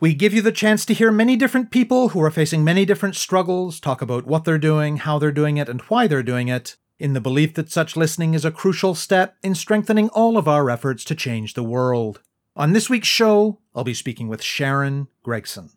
We give you the chance to hear many different people who are facing many different struggles, talk about what they're doing, how they're doing it, and why they're doing it, in the belief that such listening is a crucial step in strengthening all of our efforts to change the world. On this week's show, I'll be speaking with Sharon Gregson.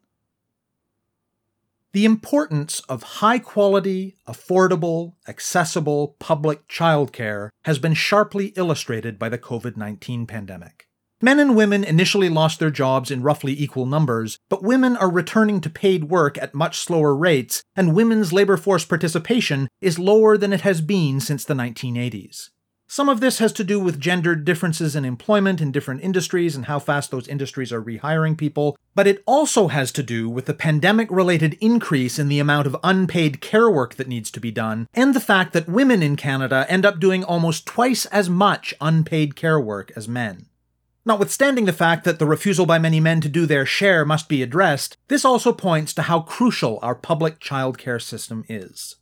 The importance of high quality, affordable, accessible public childcare has been sharply illustrated by the COVID 19 pandemic. Men and women initially lost their jobs in roughly equal numbers, but women are returning to paid work at much slower rates, and women's labor force participation is lower than it has been since the 1980s. Some of this has to do with gendered differences in employment in different industries and how fast those industries are rehiring people, but it also has to do with the pandemic related increase in the amount of unpaid care work that needs to be done, and the fact that women in Canada end up doing almost twice as much unpaid care work as men. Notwithstanding the fact that the refusal by many men to do their share must be addressed, this also points to how crucial our public childcare system is.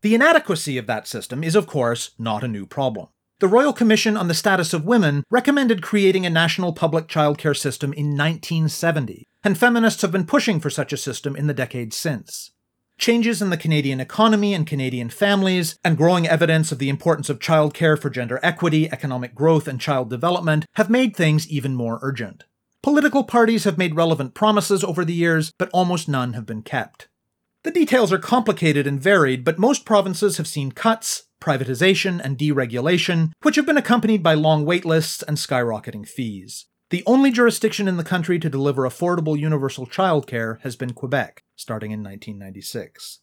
The inadequacy of that system is, of course, not a new problem. The Royal Commission on the Status of Women recommended creating a national public childcare system in 1970, and feminists have been pushing for such a system in the decades since. Changes in the Canadian economy and Canadian families, and growing evidence of the importance of childcare for gender equity, economic growth, and child development have made things even more urgent. Political parties have made relevant promises over the years, but almost none have been kept. The details are complicated and varied, but most provinces have seen cuts, privatization, and deregulation, which have been accompanied by long waitlists and skyrocketing fees. The only jurisdiction in the country to deliver affordable universal childcare has been Quebec, starting in 1996.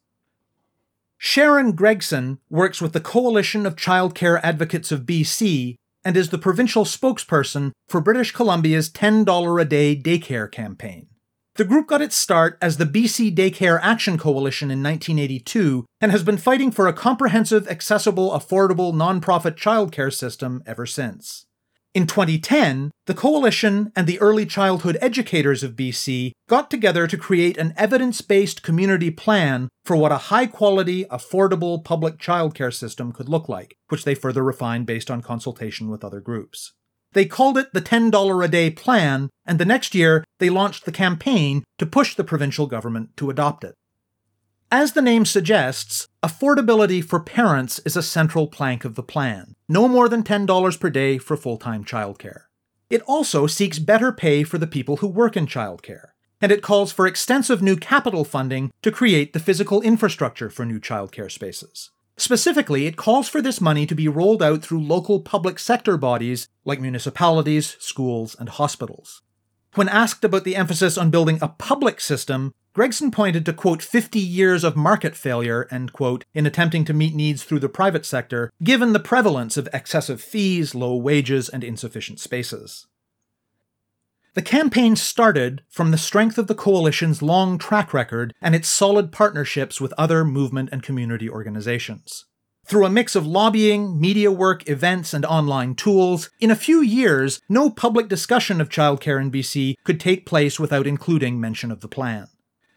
Sharon Gregson works with the Coalition of Childcare Advocates of BC and is the provincial spokesperson for British Columbia's $10 a day daycare campaign. The group got its start as the BC Daycare Action Coalition in 1982 and has been fighting for a comprehensive, accessible, affordable, nonprofit childcare system ever since. In 2010, the coalition and the early childhood educators of BC got together to create an evidence based community plan for what a high quality, affordable public childcare system could look like, which they further refined based on consultation with other groups. They called it the $10 a day plan, and the next year they launched the campaign to push the provincial government to adopt it. As the name suggests, affordability for parents is a central plank of the plan, no more than $10 per day for full time childcare. It also seeks better pay for the people who work in childcare, and it calls for extensive new capital funding to create the physical infrastructure for new childcare spaces. Specifically, it calls for this money to be rolled out through local public sector bodies like municipalities, schools, and hospitals. When asked about the emphasis on building a public system, Gregson pointed to quote 50 years of market failure end quote in attempting to meet needs through the private sector, given the prevalence of excessive fees, low wages, and insufficient spaces. The campaign started from the strength of the coalition's long track record and its solid partnerships with other movement and community organizations. Through a mix of lobbying, media work, events, and online tools, in a few years, no public discussion of childcare in BC could take place without including mention of the plan.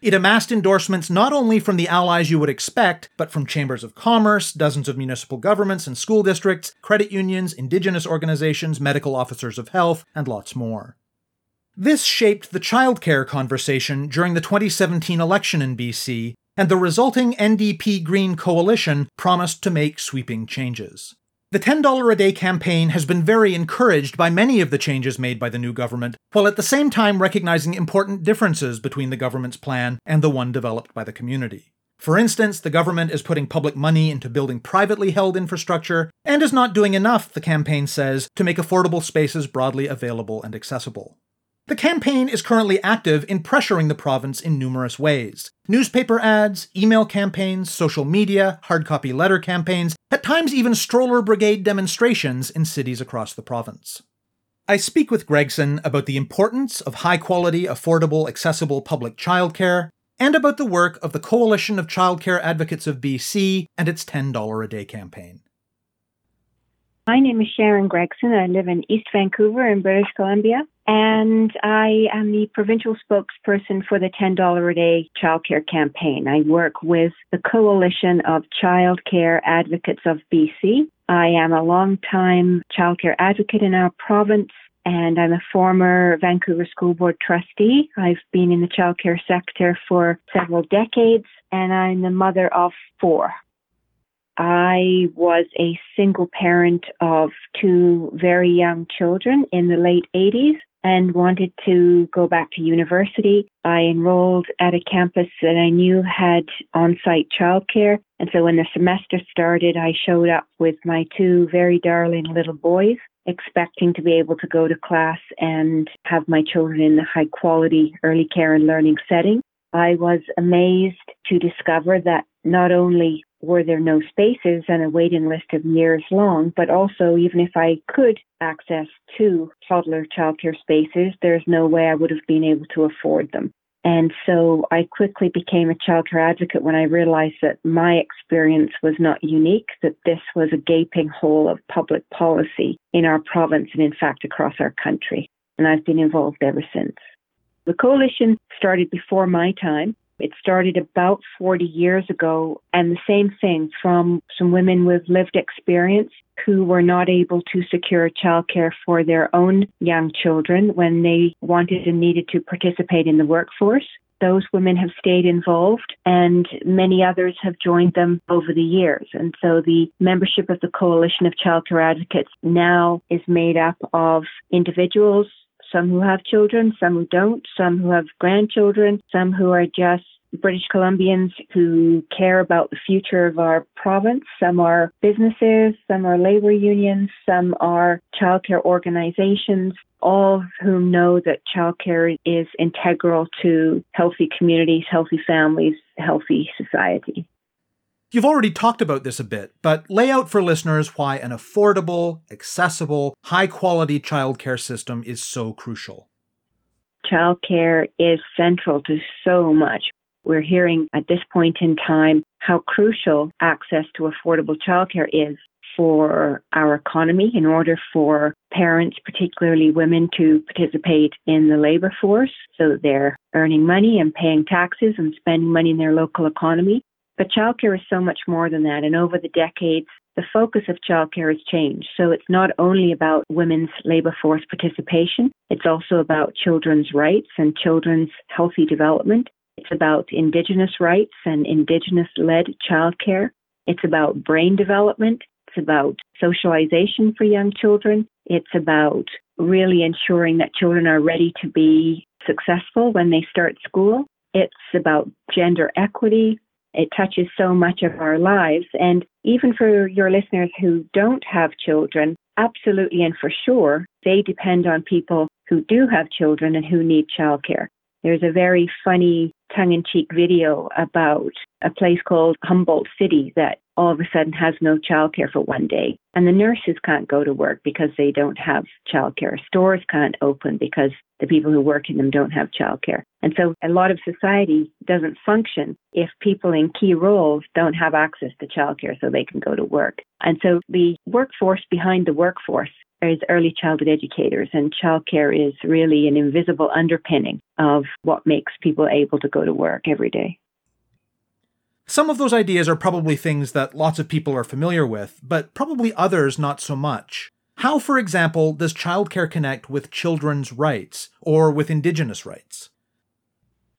It amassed endorsements not only from the allies you would expect, but from chambers of commerce, dozens of municipal governments and school districts, credit unions, indigenous organizations, medical officers of health, and lots more. This shaped the childcare conversation during the 2017 election in BC, and the resulting NDP Green coalition promised to make sweeping changes. The $10 a day campaign has been very encouraged by many of the changes made by the new government, while at the same time recognizing important differences between the government's plan and the one developed by the community. For instance, the government is putting public money into building privately held infrastructure and is not doing enough, the campaign says, to make affordable spaces broadly available and accessible. The campaign is currently active in pressuring the province in numerous ways newspaper ads, email campaigns, social media, hard copy letter campaigns, at times even stroller brigade demonstrations in cities across the province. I speak with Gregson about the importance of high quality, affordable, accessible public childcare, and about the work of the Coalition of Childcare Advocates of BC and its $10 a day campaign. My name is Sharon Gregson. I live in East Vancouver in British Columbia, and I am the provincial spokesperson for the $10 a day childcare campaign. I work with the Coalition of Childcare Advocates of BC. I am a long-time childcare advocate in our province and I'm a former Vancouver School Board trustee. I've been in the childcare sector for several decades, and I'm the mother of four. I was a single parent of two very young children in the late 80s and wanted to go back to university. I enrolled at a campus that I knew had on site childcare. And so when the semester started, I showed up with my two very darling little boys, expecting to be able to go to class and have my children in a high quality early care and learning setting. I was amazed to discover that not only were there no spaces and a waiting list of years long, but also even if I could access two toddler childcare spaces, there's no way I would have been able to afford them. And so I quickly became a childcare advocate when I realized that my experience was not unique, that this was a gaping hole of public policy in our province and in fact across our country. And I've been involved ever since. The coalition started before my time. It started about 40 years ago, and the same thing from some women with lived experience who were not able to secure childcare for their own young children when they wanted and needed to participate in the workforce. Those women have stayed involved and many others have joined them over the years. And so the membership of the Coalition of Childcare Advocates now is made up of individuals some who have children, some who don't, some who have grandchildren, some who are just British Columbians who care about the future of our province. Some are businesses, some are labor unions, some are childcare organizations, all of whom know that childcare is integral to healthy communities, healthy families, healthy society. You've already talked about this a bit, but lay out for listeners why an affordable, accessible, high quality childcare system is so crucial. Childcare is central to so much. We're hearing at this point in time how crucial access to affordable childcare is for our economy in order for parents, particularly women, to participate in the labor force so they're earning money and paying taxes and spending money in their local economy. But childcare is so much more than that. And over the decades, the focus of childcare has changed. So it's not only about women's labour force participation, it's also about children's rights and children's healthy development. It's about Indigenous rights and Indigenous led childcare. It's about brain development. It's about socialization for young children. It's about really ensuring that children are ready to be successful when they start school. It's about gender equity, it touches so much of our lives. And even for your listeners who don't have children, absolutely and for sure, they depend on people who do have children and who need childcare. There's a very funny tongue in cheek video about a place called Humboldt City that all of a sudden has no childcare for one day. And the nurses can't go to work because they don't have childcare. Stores can't open because the people who work in them don't have childcare. And so a lot of society doesn't function if people in key roles don't have access to childcare so they can go to work. And so the workforce behind the workforce is early childhood educators, and childcare is really an invisible underpinning of what makes people able to go to work every day. Some of those ideas are probably things that lots of people are familiar with, but probably others not so much. How, for example, does childcare connect with children's rights or with Indigenous rights?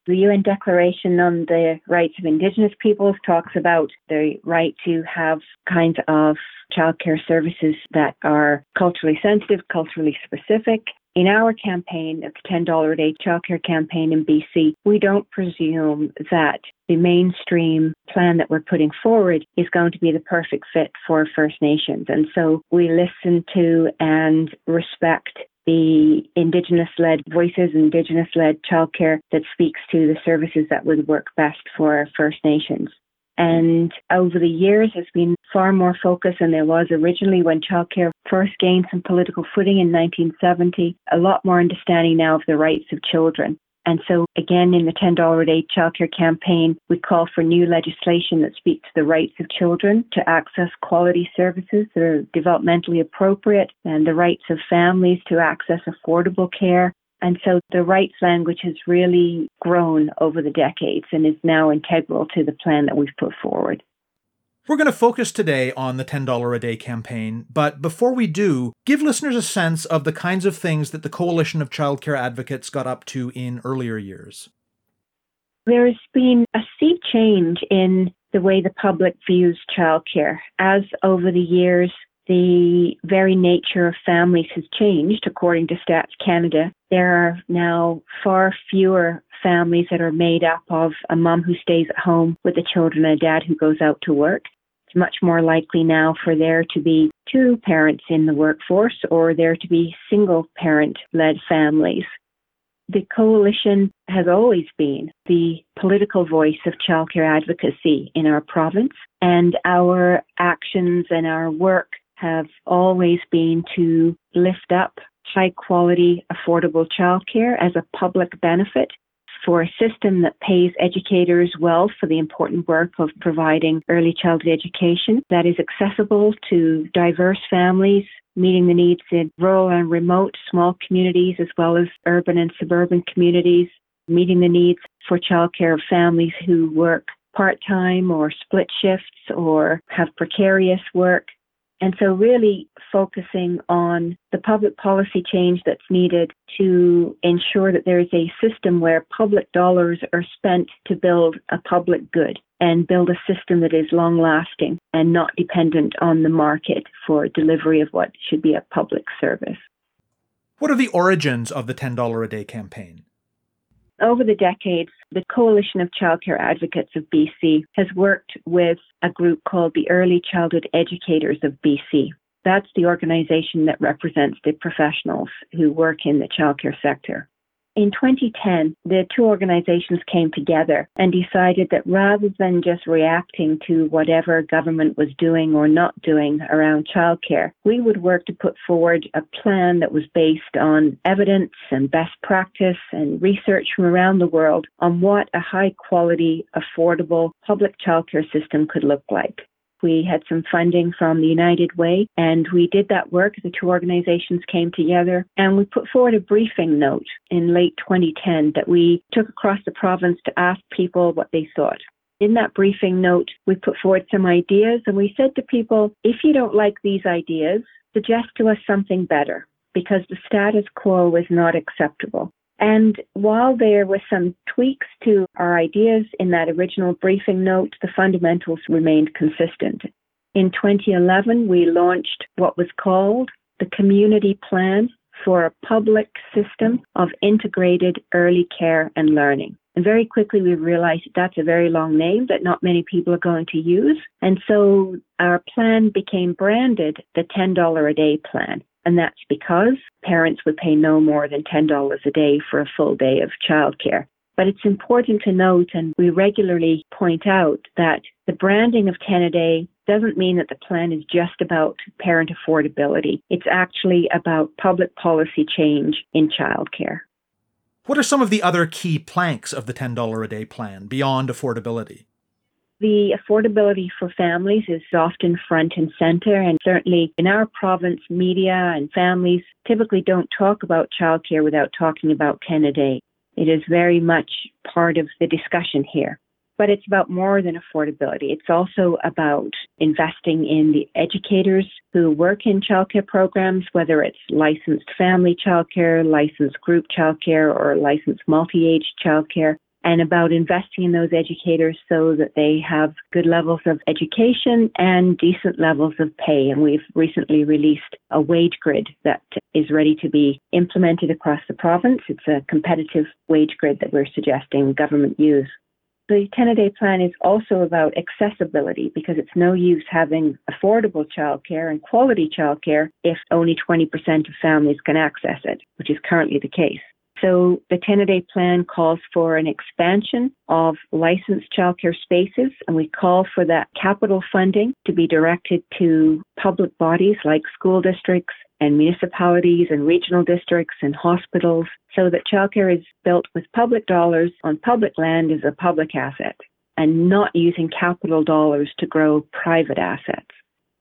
The UN Declaration on the Rights of Indigenous Peoples talks about the right to have kinds of childcare services that are culturally sensitive, culturally specific. In our campaign, the $10 a day childcare campaign in BC, we don't presume that the mainstream plan that we're putting forward is going to be the perfect fit for First Nations. And so we listen to and respect the Indigenous led voices, Indigenous led childcare that speaks to the services that would work best for First Nations. And over the years, there's been far more focus than there was originally when childcare first gained some political footing in 1970. A lot more understanding now of the rights of children. And so, again, in the $10 a day childcare campaign, we call for new legislation that speaks to the rights of children to access quality services that are developmentally appropriate and the rights of families to access affordable care. And so the rights language has really grown over the decades and is now integral to the plan that we've put forward. We're going to focus today on the $10 a day campaign, but before we do, give listeners a sense of the kinds of things that the Coalition of Childcare Advocates got up to in earlier years. There has been a sea change in the way the public views childcare as over the years the very nature of families has changed according to Stats Canada. There are now far fewer families that are made up of a mum who stays at home with the children and a dad who goes out to work. It's much more likely now for there to be two parents in the workforce or there to be single parent led families. The coalition has always been the political voice of childcare advocacy in our province, and our actions and our work have always been to lift up high quality, affordable childcare as a public benefit for a system that pays educators well for the important work of providing early childhood education that is accessible to diverse families, meeting the needs in rural and remote small communities as well as urban and suburban communities, meeting the needs for childcare of families who work part time or split shifts or have precarious work and so, really focusing on the public policy change that's needed to ensure that there is a system where public dollars are spent to build a public good and build a system that is long lasting and not dependent on the market for delivery of what should be a public service. What are the origins of the $10 a day campaign? Over the decades, the Coalition of Childcare Advocates of BC has worked with a group called the Early Childhood Educators of BC. That's the organization that represents the professionals who work in the childcare sector. In 2010, the two organizations came together and decided that rather than just reacting to whatever government was doing or not doing around childcare, we would work to put forward a plan that was based on evidence and best practice and research from around the world on what a high quality, affordable public childcare system could look like. We had some funding from the United Way, and we did that work. The two organizations came together, and we put forward a briefing note in late 2010 that we took across the province to ask people what they thought. In that briefing note, we put forward some ideas, and we said to people, if you don't like these ideas, suggest to us something better because the status quo is not acceptable. And while there were some tweaks to our ideas in that original briefing note, the fundamentals remained consistent. In 2011, we launched what was called the Community Plan for a Public System of Integrated Early Care and Learning. And very quickly we realized that's a very long name that not many people are going to use. And so our plan became branded the $10 a day plan. And that's because parents would pay no more than $10 a day for a full day of childcare. But it's important to note, and we regularly point out, that the branding of 10 a day doesn't mean that the plan is just about parent affordability. It's actually about public policy change in childcare. What are some of the other key planks of the $10 a day plan beyond affordability? The affordability for families is often front and center, and certainly in our province, media and families typically don't talk about childcare without talking about 10 a day. It is very much part of the discussion here. But it's about more than affordability. It's also about investing in the educators who work in childcare programs, whether it's licensed family childcare, licensed group childcare, or licensed multi age childcare and about investing in those educators so that they have good levels of education and decent levels of pay. And we've recently released a wage grid that is ready to be implemented across the province. It's a competitive wage grid that we're suggesting government use. The 10 a day plan is also about accessibility because it's no use having affordable childcare and quality childcare if only 20% of families can access it, which is currently the case. So the 10 a day plan calls for an expansion of licensed childcare spaces, and we call for that capital funding to be directed to public bodies like school districts and municipalities and regional districts and hospitals so that childcare is built with public dollars on public land as a public asset and not using capital dollars to grow private assets.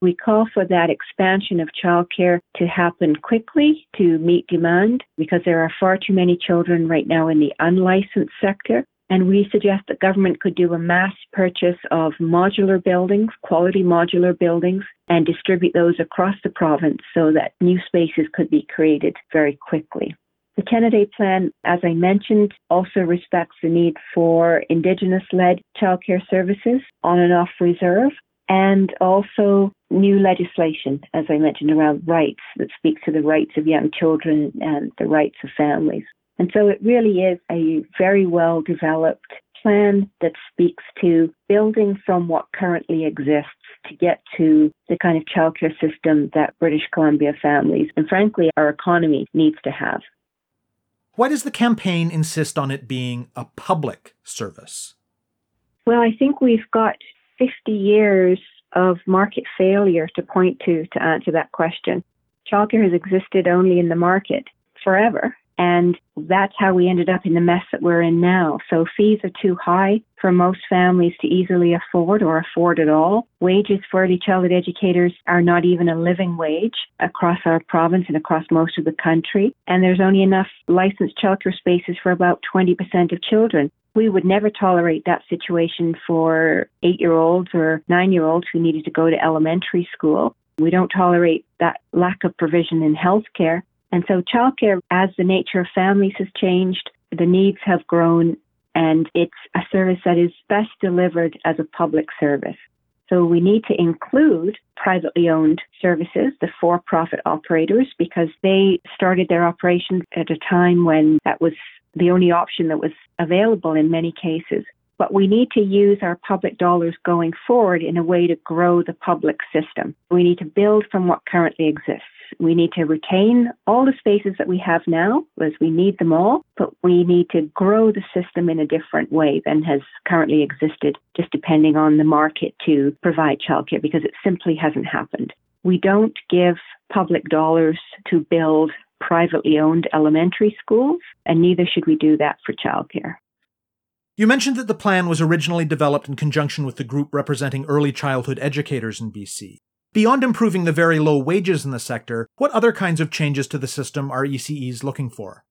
We call for that expansion of childcare to happen quickly to meet demand because there are far too many children right now in the unlicensed sector. And we suggest that government could do a mass purchase of modular buildings, quality modular buildings, and distribute those across the province so that new spaces could be created very quickly. The 10 a day plan, as I mentioned, also respects the need for Indigenous led childcare services on and off reserve and also new legislation, as I mentioned, around rights that speaks to the rights of young children and the rights of families. And so it really is a very well developed plan that speaks to building from what currently exists to get to the kind of childcare system that British Columbia families and frankly our economy needs to have. Why does the campaign insist on it being a public service? Well, I think we've got 50 years of market failure to point to to answer that question. Childcare has existed only in the market forever. And that's how we ended up in the mess that we're in now. So fees are too high for most families to easily afford or afford at all. Wages for early childhood educators are not even a living wage across our province and across most of the country. And there's only enough licensed childcare spaces for about 20% of children. We would never tolerate that situation for eight year olds or nine year olds who needed to go to elementary school. We don't tolerate that lack of provision in healthcare. And so childcare, as the nature of families has changed, the needs have grown, and it's a service that is best delivered as a public service. So we need to include privately owned services, the for profit operators, because they started their operations at a time when that was the only option that was available in many cases. But we need to use our public dollars going forward in a way to grow the public system. We need to build from what currently exists. We need to retain all the spaces that we have now, as we need them all, but we need to grow the system in a different way than has currently existed, just depending on the market to provide childcare, because it simply hasn't happened. We don't give public dollars to build privately owned elementary schools, and neither should we do that for childcare. You mentioned that the plan was originally developed in conjunction with the group representing early childhood educators in BC. Beyond improving the very low wages in the sector, what other kinds of changes to the system are ECEs looking for?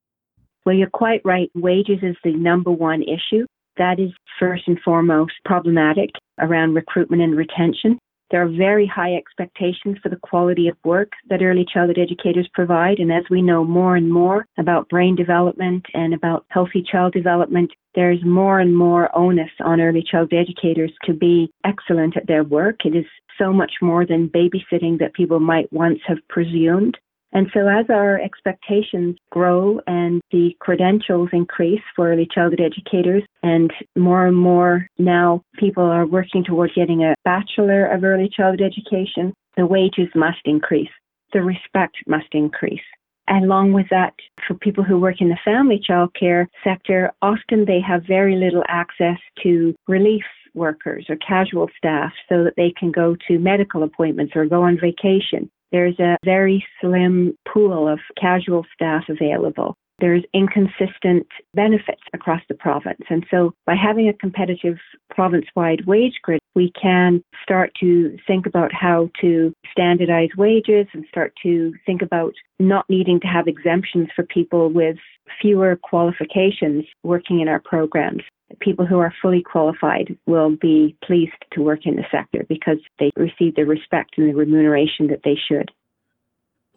Well, you're quite right. Wages is the number one issue. That is first and foremost problematic around recruitment and retention. There are very high expectations for the quality of work that early childhood educators provide. And as we know more and more about brain development and about healthy child development, there's more and more onus on early childhood educators to be excellent at their work. It is so much more than babysitting that people might once have presumed. And so, as our expectations grow and the credentials increase for early childhood educators, and more and more now people are working towards getting a Bachelor of Early Childhood Education, the wages must increase, the respect must increase. And along with that, for people who work in the family childcare sector, often they have very little access to relief workers or casual staff so that they can go to medical appointments or go on vacation. There's a very slim pool of casual staff available. There's inconsistent benefits across the province. And so by having a competitive province wide wage grid, we can start to think about how to standardize wages and start to think about not needing to have exemptions for people with fewer qualifications working in our programs people who are fully qualified will be pleased to work in the sector because they receive the respect and the remuneration that they should.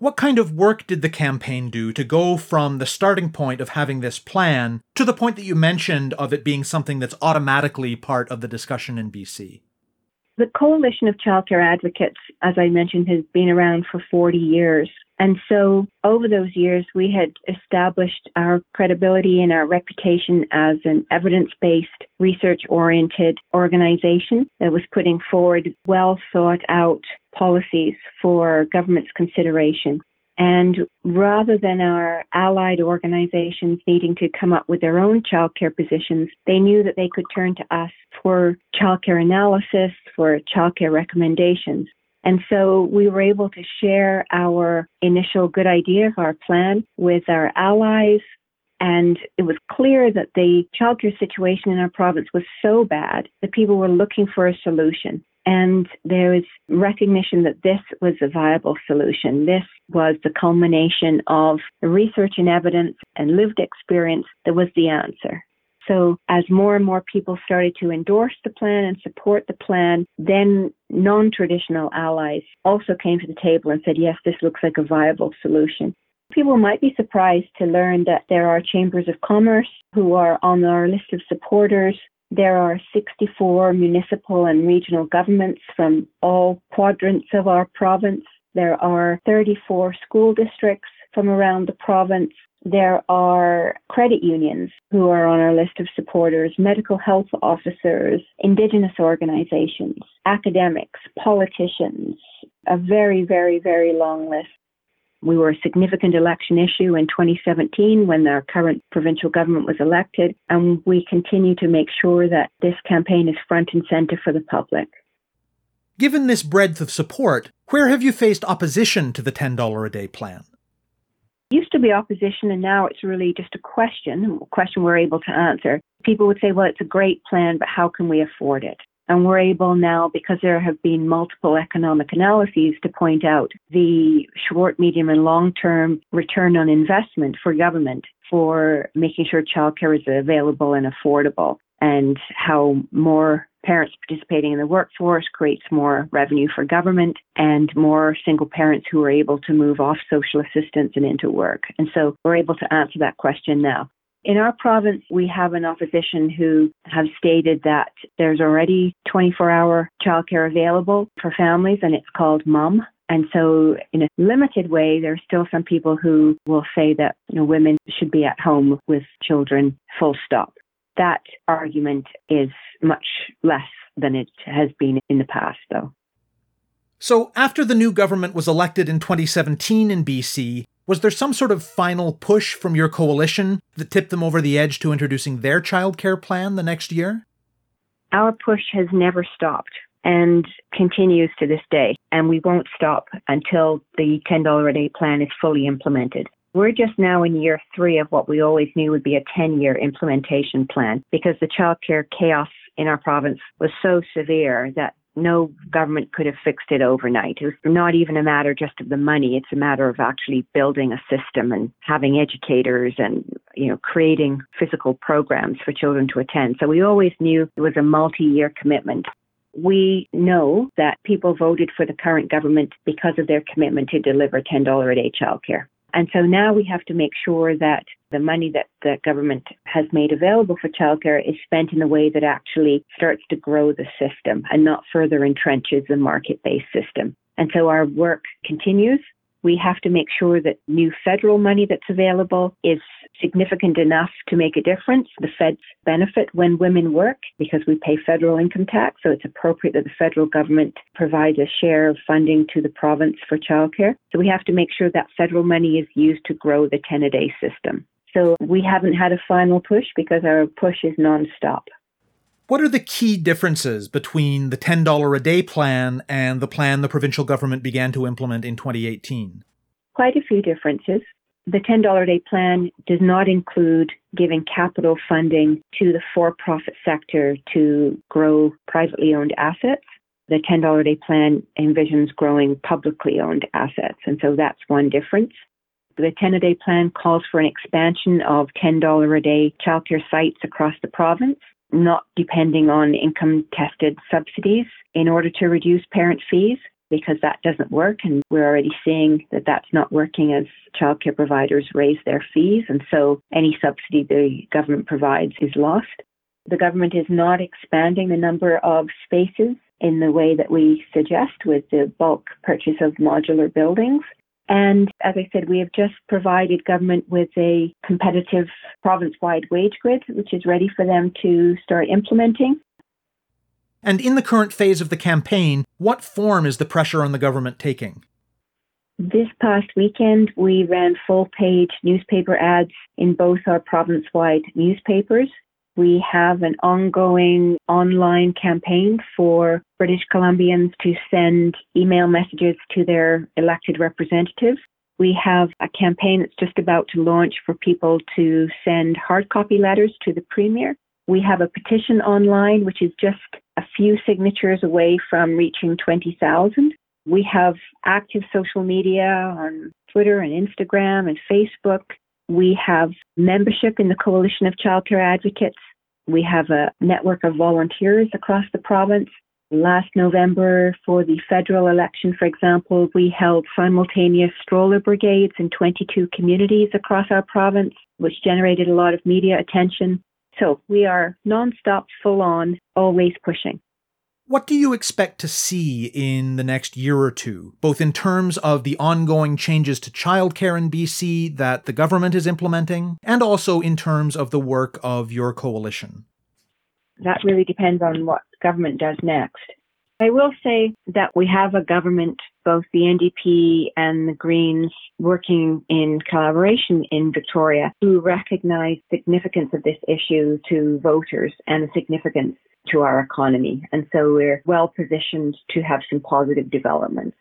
What kind of work did the campaign do to go from the starting point of having this plan to the point that you mentioned of it being something that's automatically part of the discussion in BC? The Coalition of Childcare Advocates, as I mentioned, has been around for 40 years. And so over those years, we had established our credibility and our reputation as an evidence based, research oriented organization that was putting forward well thought out policies for government's consideration. And rather than our allied organizations needing to come up with their own childcare positions, they knew that they could turn to us for childcare analysis, for childcare recommendations. And so we were able to share our initial good idea of our plan with our allies. And it was clear that the childcare situation in our province was so bad that people were looking for a solution. And there was recognition that this was a viable solution. This was the culmination of research and evidence and lived experience that was the answer. So as more and more people started to endorse the plan and support the plan, then non-traditional allies also came to the table and said, yes, this looks like a viable solution. People might be surprised to learn that there are chambers of commerce who are on our list of supporters. There are 64 municipal and regional governments from all quadrants of our province. There are 34 school districts from around the province. There are credit unions who are on our list of supporters, medical health officers, indigenous organizations, academics, politicians, a very, very, very long list. We were a significant election issue in 2017 when our current provincial government was elected, and we continue to make sure that this campaign is front and center for the public. Given this breadth of support, where have you faced opposition to the $10 a day plan? Used to be opposition and now it's really just a question, a question we're able to answer. People would say, well, it's a great plan, but how can we afford it? And we're able now, because there have been multiple economic analyses, to point out the short, medium, and long term return on investment for government for making sure childcare is available and affordable and how more parents participating in the workforce creates more revenue for government and more single parents who are able to move off social assistance and into work. And so we're able to answer that question now. In our province, we have an opposition who have stated that there's already 24 hour childcare available for families and it's called MUM. And so, in a limited way, there are still some people who will say that you know, women should be at home with children, full stop that argument is much less than it has been in the past, though. So, after the new government was elected in 2017 in BC, was there some sort of final push from your coalition that tipped them over the edge to introducing their childcare plan the next year? Our push has never stopped and continues to this day, and we won't stop until the $10 a day plan is fully implemented. We're just now in year three of what we always knew would be a 10 year implementation plan because the childcare chaos in our province was so severe that no government could have fixed it overnight. It was not even a matter just of the money. It's a matter of actually building a system and having educators and, you know, creating physical programs for children to attend. So we always knew it was a multi-year commitment. We know that people voted for the current government because of their commitment to deliver $10 a day childcare. And so now we have to make sure that the money that the government has made available for childcare is spent in a way that actually starts to grow the system and not further entrenches the market based system. And so our work continues we have to make sure that new federal money that's available is significant enough to make a difference. The feds benefit when women work because we pay federal income tax, so it's appropriate that the federal government provides a share of funding to the province for childcare. So we have to make sure that federal money is used to grow the 10 a day system. So we haven't had a final push because our push is nonstop. What are the key differences between the $10 a day plan and the plan the provincial government began to implement in 2018? Quite a few differences. The $10 a day plan does not include giving capital funding to the for profit sector to grow privately owned assets. The $10 a day plan envisions growing publicly owned assets, and so that's one difference. The 10 a day plan calls for an expansion of $10 a day childcare sites across the province not depending on income tested subsidies in order to reduce parent fees because that doesn't work. And we're already seeing that that's not working as childcare providers raise their fees. And so any subsidy the government provides is lost. The government is not expanding the number of spaces in the way that we suggest with the bulk purchase of modular buildings. And as I said, we have just provided government with a competitive province wide wage grid, which is ready for them to start implementing. And in the current phase of the campaign, what form is the pressure on the government taking? This past weekend, we ran full page newspaper ads in both our province wide newspapers. We have an ongoing online campaign for British Columbians to send email messages to their elected representatives. We have a campaign that's just about to launch for people to send hard copy letters to the Premier. We have a petition online, which is just a few signatures away from reaching 20,000. We have active social media on Twitter and Instagram and Facebook. We have membership in the Coalition of Childcare Advocates. We have a network of volunteers across the province. Last November, for the federal election, for example, we held simultaneous stroller brigades in 22 communities across our province, which generated a lot of media attention. So we are nonstop, full on, always pushing. What do you expect to see in the next year or two, both in terms of the ongoing changes to childcare in BC that the government is implementing, and also in terms of the work of your coalition? That really depends on what government does next. I will say that we have a government, both the NDP and the Greens, working in collaboration in Victoria who recognize significance of this issue to voters and the significance to our economy. And so we're well positioned to have some positive developments.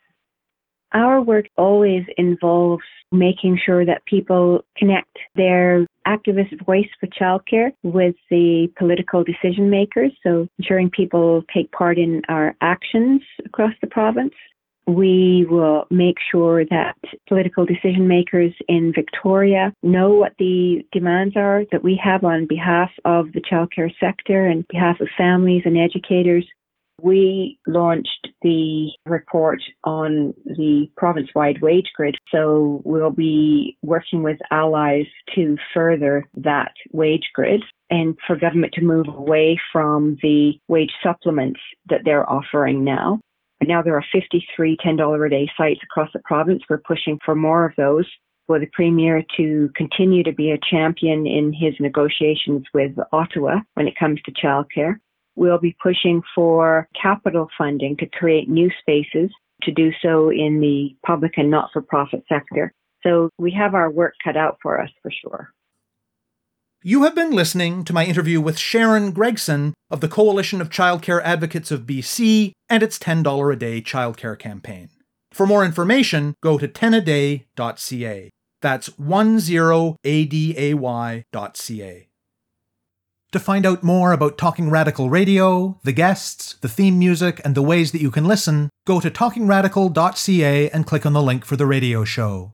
Our work always involves making sure that people connect their activist voice for childcare with the political decision makers. So ensuring people take part in our actions across the province. We will make sure that political decision makers in Victoria know what the demands are that we have on behalf of the childcare sector and behalf of families and educators. We launched the report on the province wide wage grid. So we'll be working with allies to further that wage grid and for government to move away from the wage supplements that they're offering now. Now there are 53 $10 a day sites across the province. We're pushing for more of those for the Premier to continue to be a champion in his negotiations with Ottawa when it comes to childcare. We'll be pushing for capital funding to create new spaces to do so in the public and not for profit sector. So we have our work cut out for us for sure. You have been listening to my interview with Sharon Gregson of the Coalition of Childcare Advocates of BC and its $10 a day childcare campaign. For more information, go to 10aday.ca. That's 10aday.ca. To find out more about Talking Radical Radio, the guests, the theme music, and the ways that you can listen, go to talkingradical.ca and click on the link for the radio show.